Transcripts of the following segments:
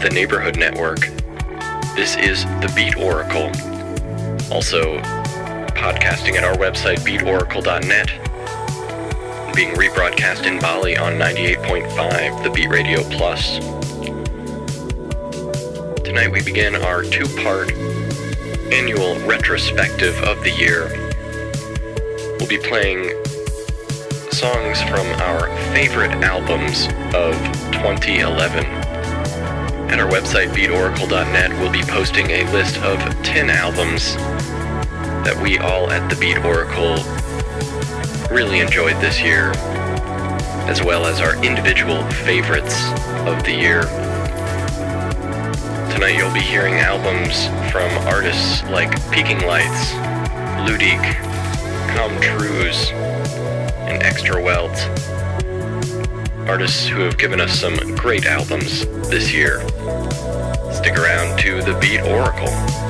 the Neighborhood Network. This is the Beat Oracle. Also, podcasting at our website, beatoracle.net. Being rebroadcast in Bali on 98.5, the Beat Radio Plus. Tonight we begin our two part annual retrospective of the year. We'll be playing songs from our favorite albums of 2011. At our website, beatoracle.net, we'll be posting a list of 10 albums that we all at the Beat Oracle really enjoyed this year, as well as our individual favorites of the year. Tonight you'll be hearing albums from artists like Peaking Lights, Ludik, Com Truise, and Extrawelt. Artists who have given us some great albums this year. Stick around to the Beat Oracle.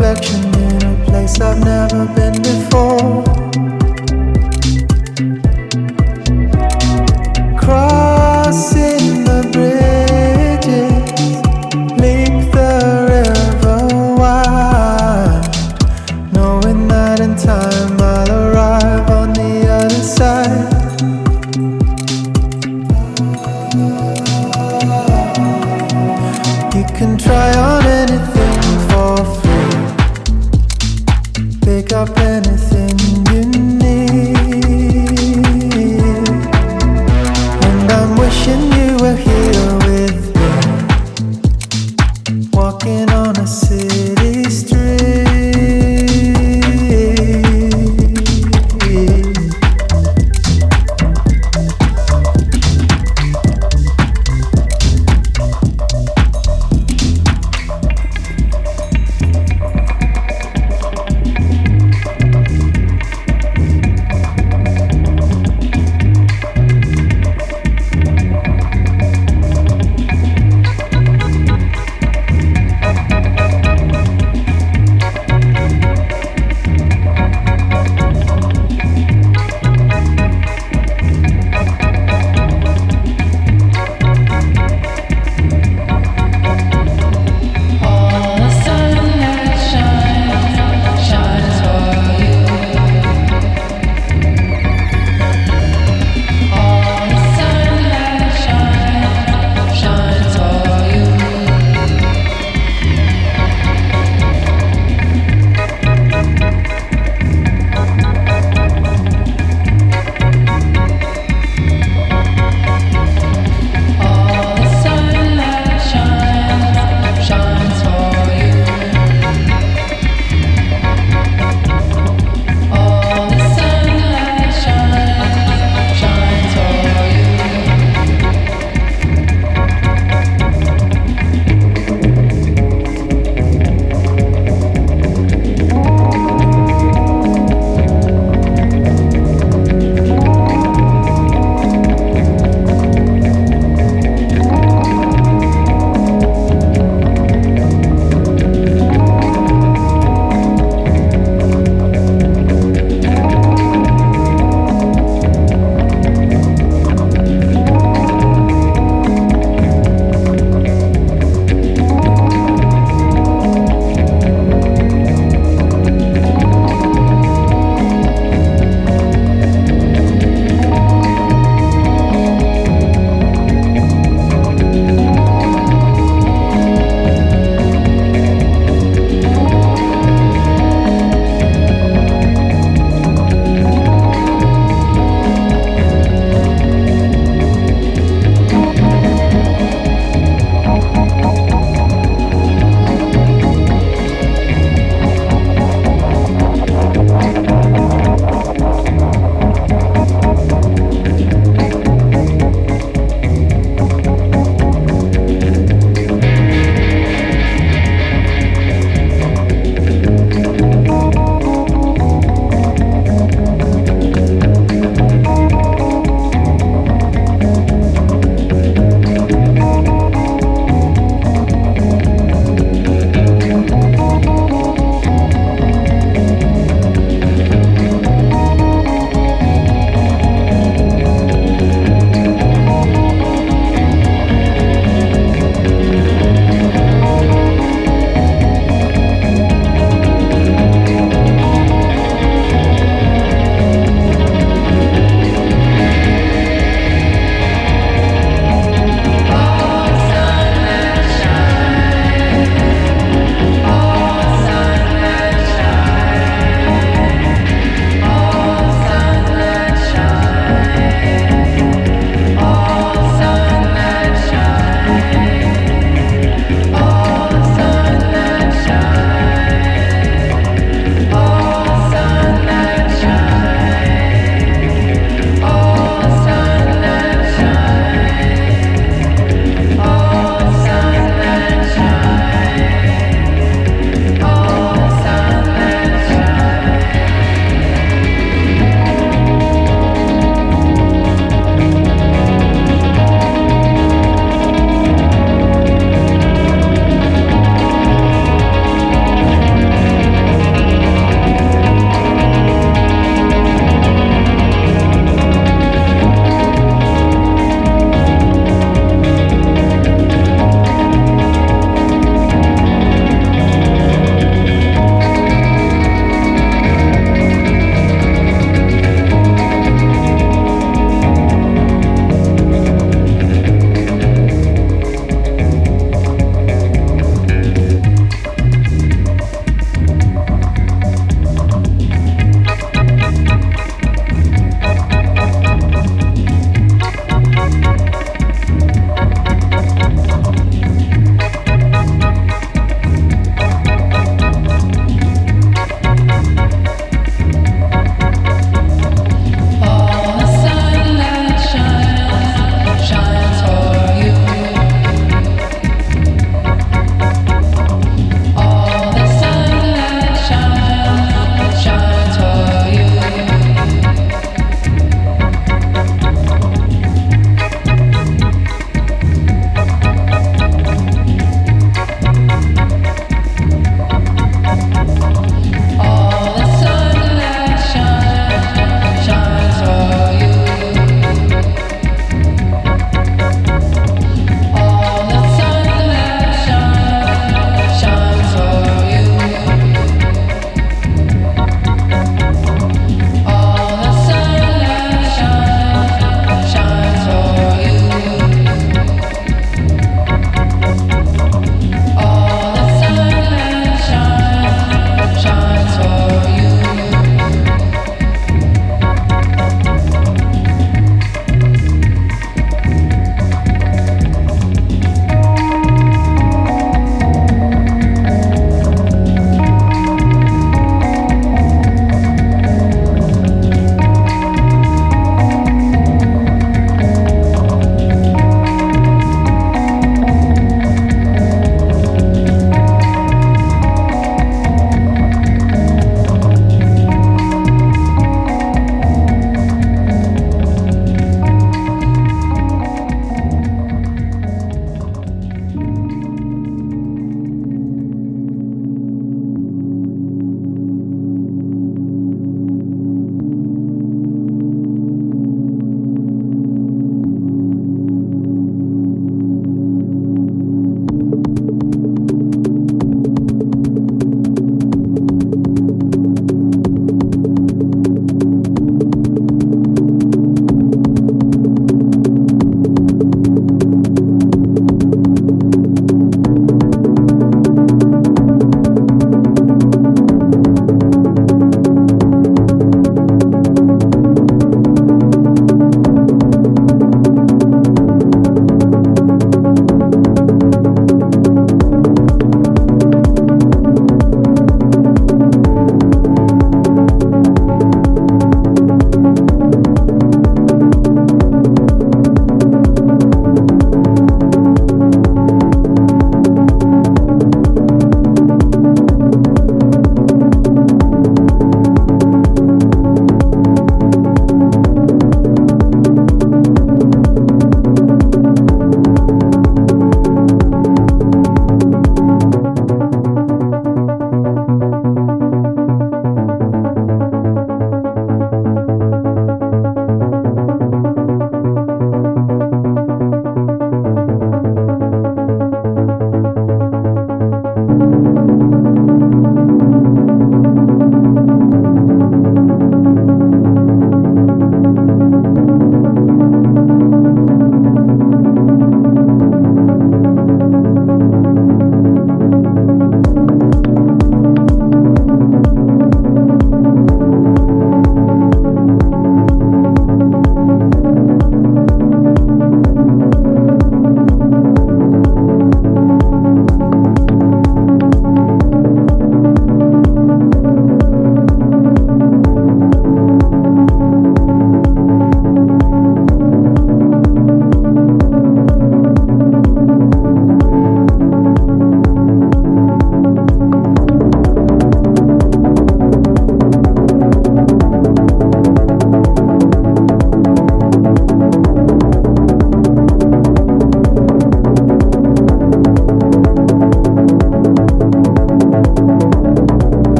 reflection in a place I've never been before.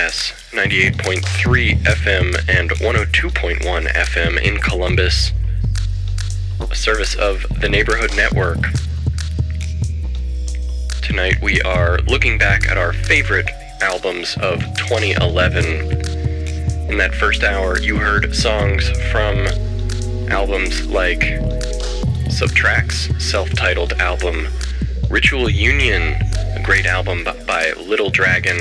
WCRS 98.3 FM and 102.1 FM in Columbus, a service of the Neighborhood Network. Tonight we are looking back at our favorite albums of 2011. In that first hour, you heard songs from albums like SBTRKT's self titled album, Ritual Union, a great album by Little Dragon,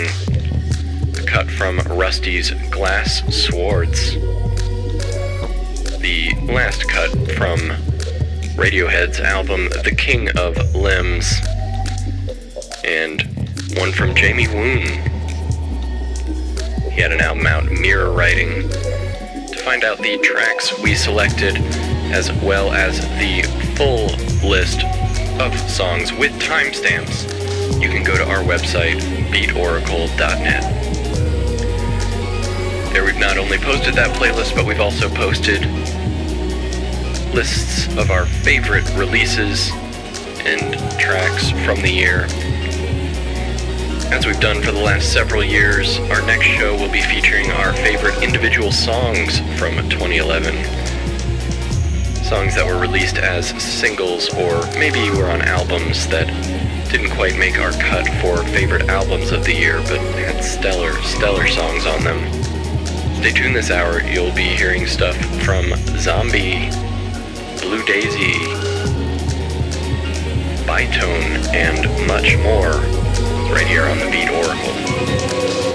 cut from Rustie's Glass Swords, the last cut from Radiohead's album, The King of Limbs, and one from Jamie Woon. He had an album out, Mirror Writing. To find out the tracks we selected, as well as the full list of songs with timestamps, you can go to our website, beatoracle.net. We've not only posted that playlist, but we've also posted lists of our favorite releases and tracks from the year. As we've done for the last several years, our next show will be featuring our favorite individual songs from 2011. Songs that were released as singles or maybe were on albums that didn't quite make our cut for favorite albums of the year but had stellar, stellar songs on them. Stay tuned this hour, you'll be hearing stuff from Zomby, Blue Daisy, Bitone, and much more right here on the Beat Oracle.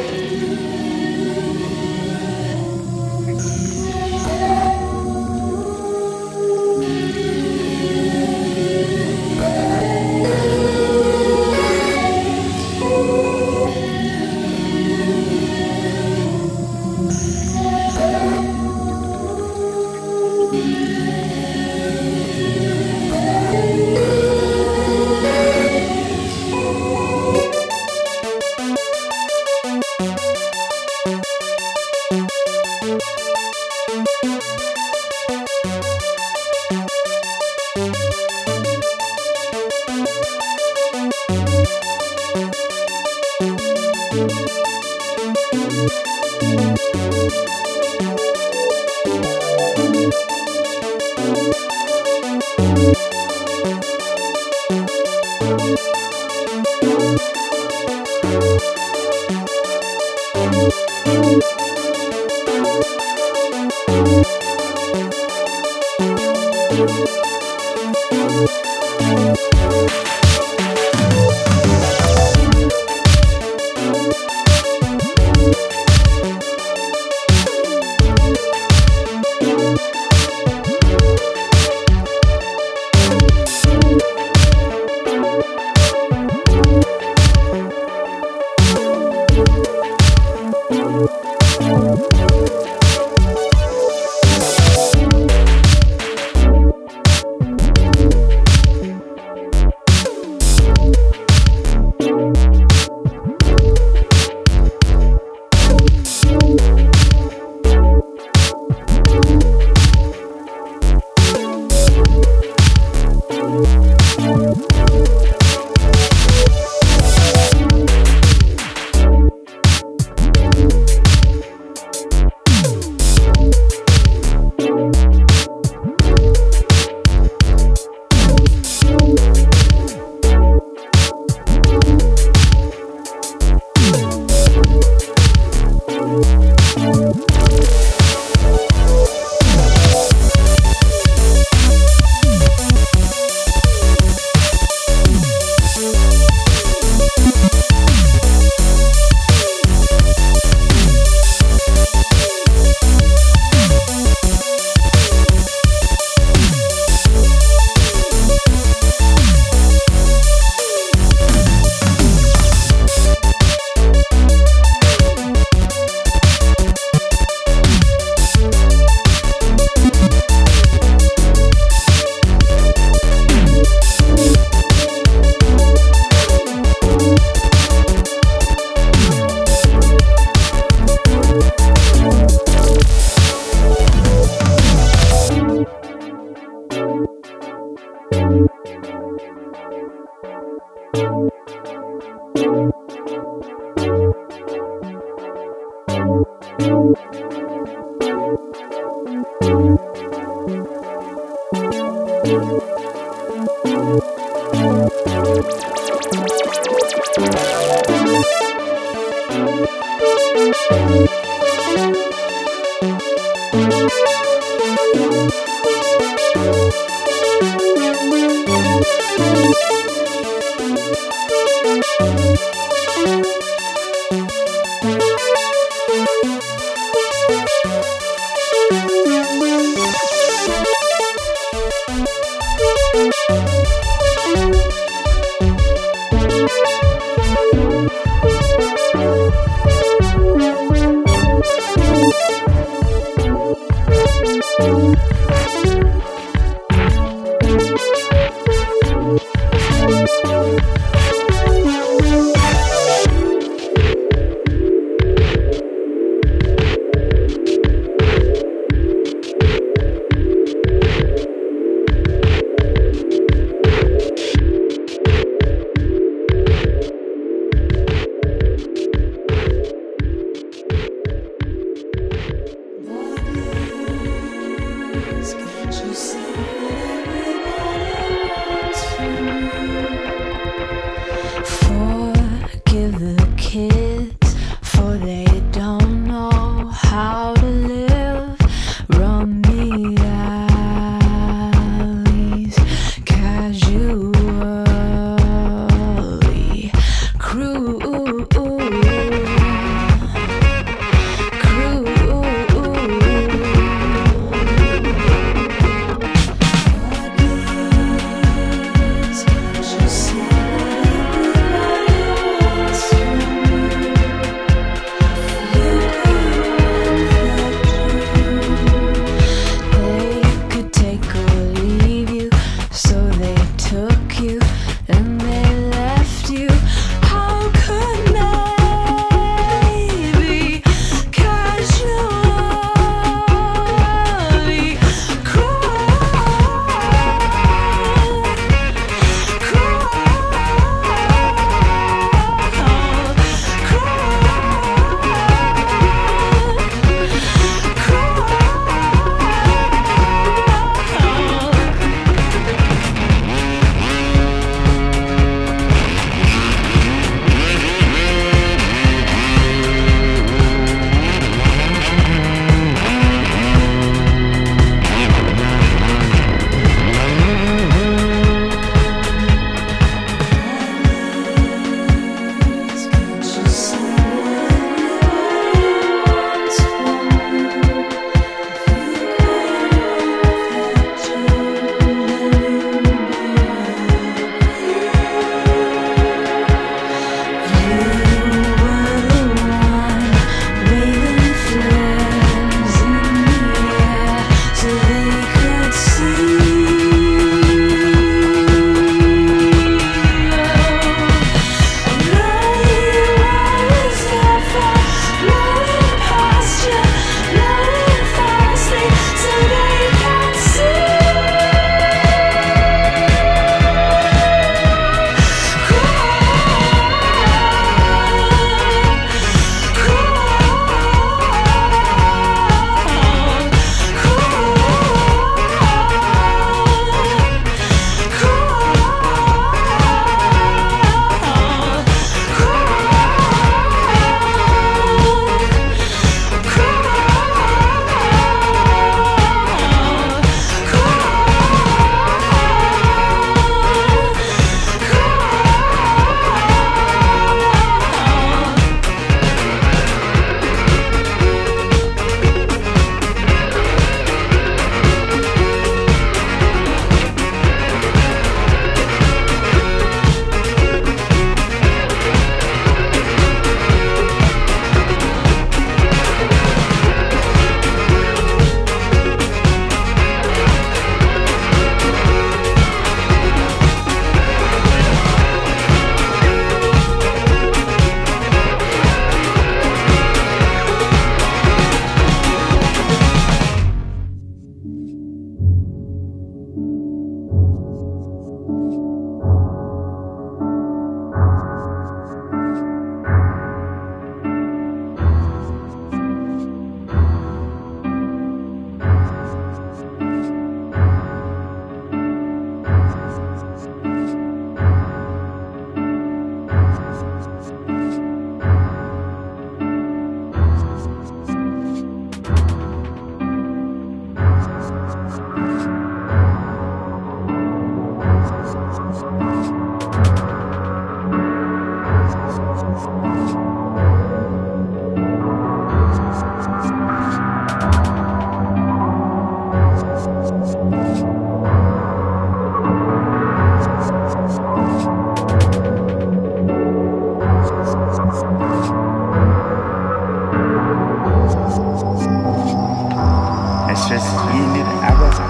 Just Yinid Abaza.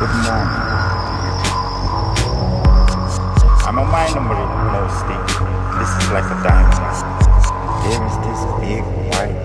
Good morning. I'm a mind number no. This is like a diamond. There is this big white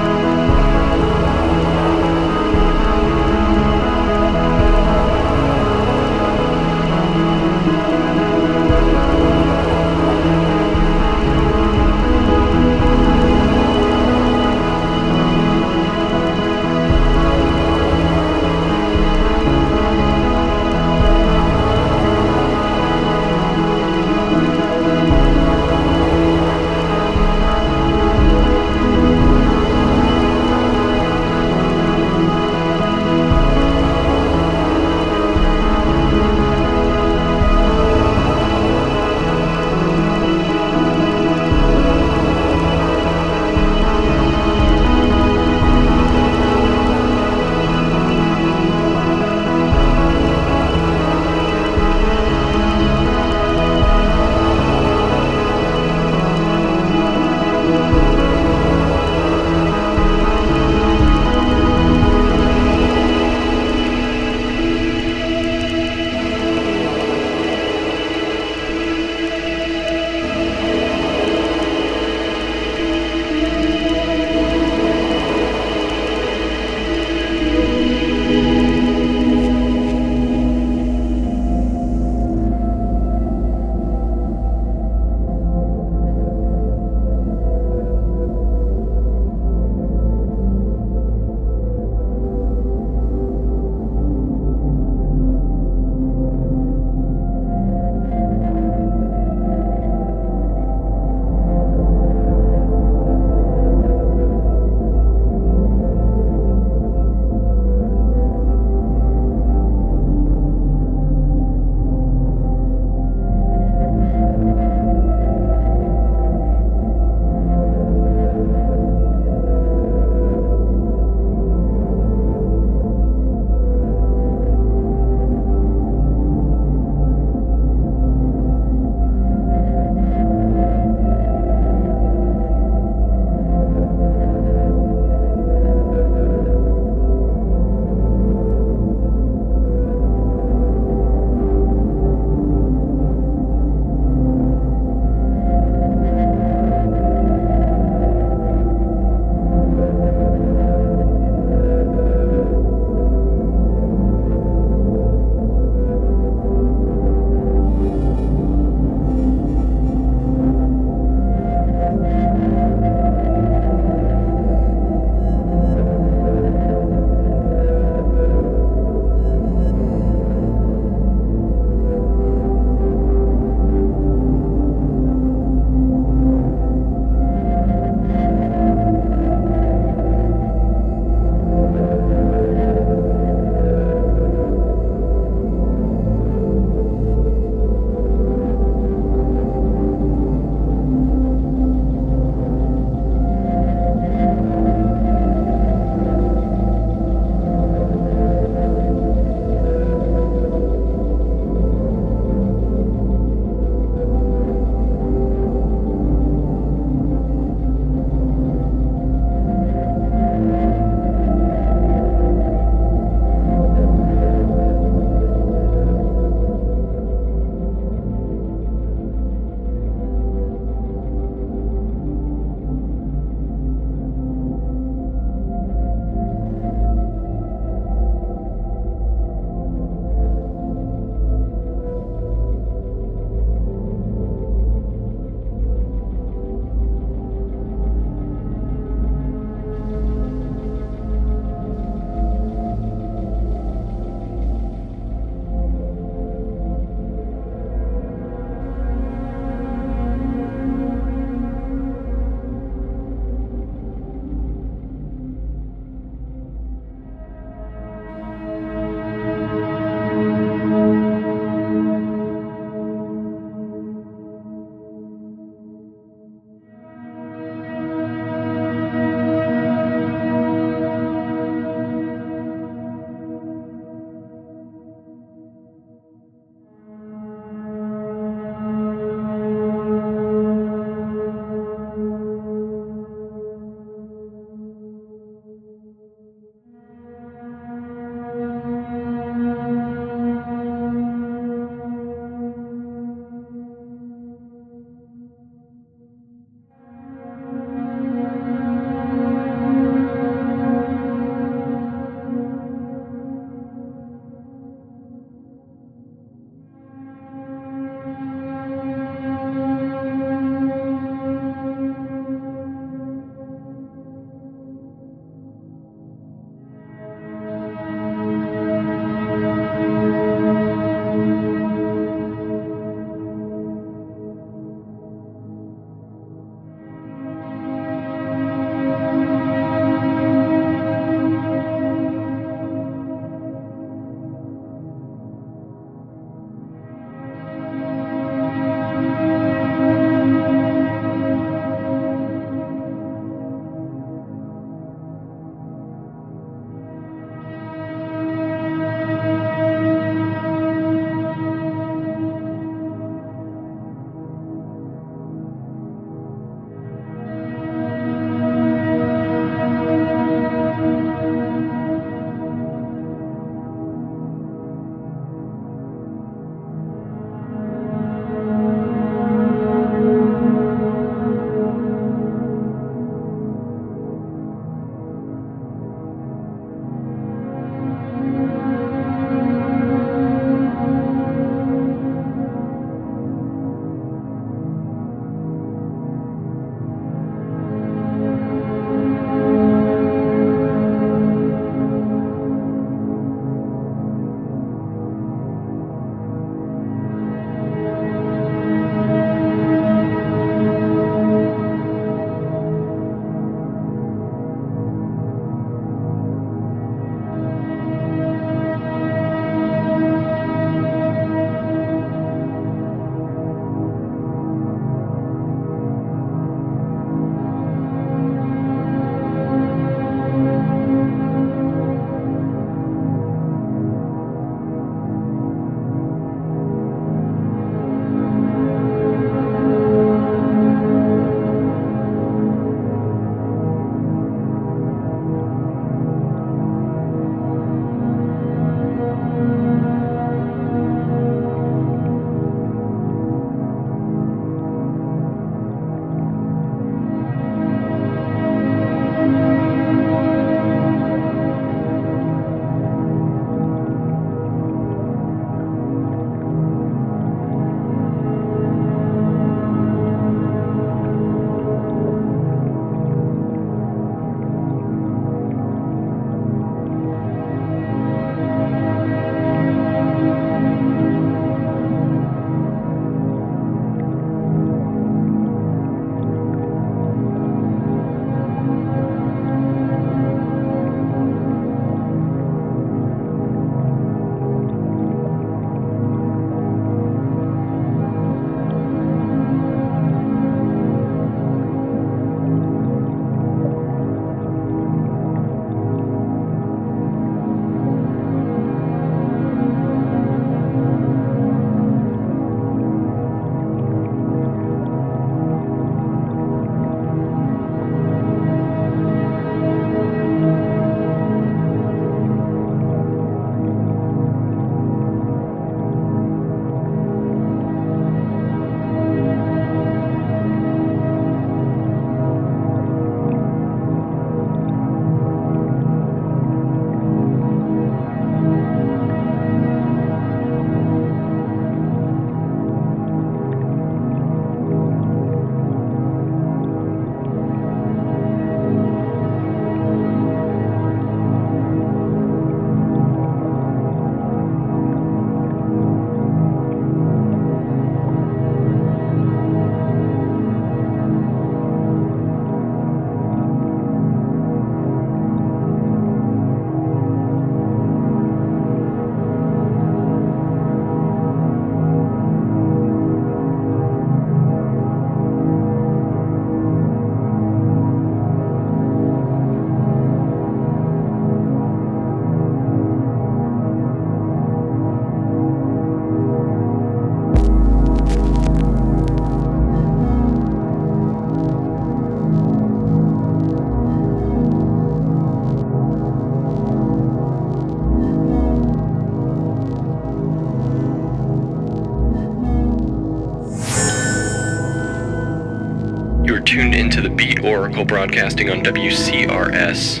Oracle broadcasting on WCRS,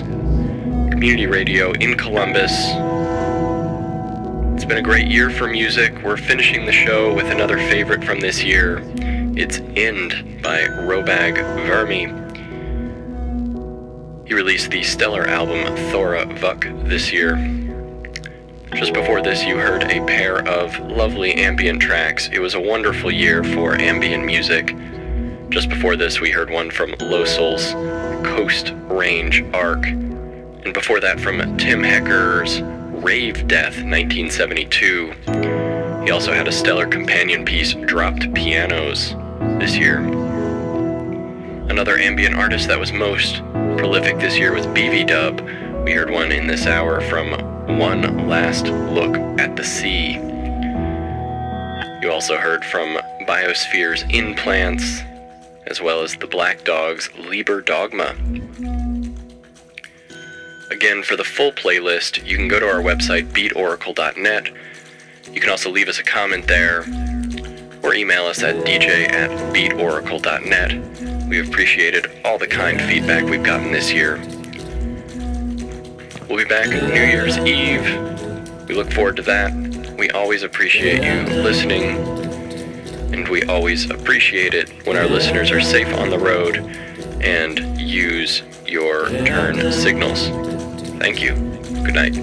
community radio in Columbus. It's been a great year for music. We're finishing the show with another favorite from this year. It's End by Robag Wruhme. He released the stellar album Thora Vukk this year. Just before this, you heard a pair of lovely ambient tracks. It was a wonderful year for ambient music. Just before this, we heard one from Loscil's Coast Range Arc. And before that, from Tim Hecker's Rave Death 1972. He also had a stellar companion piece, Dropped Pianos, this year. Another ambient artist that was most prolific this year was BV Dub. We heard one in this hour from One Last Look at the Sea. You also heard from Biosphere's N-Plants, as well as the Black Dogs' Liber Dogma. Again, for the full playlist, you can go to our website, beatoracle.net. You can also leave us a comment there or email us at dj at beatoracle.net. We have appreciated all the kind feedback we've gotten this year. We'll be back New Year's Eve. We look forward to that. We always appreciate you listening, and we always appreciate it when our listeners are safe on the road and use your turn signals. Thank you. Good night.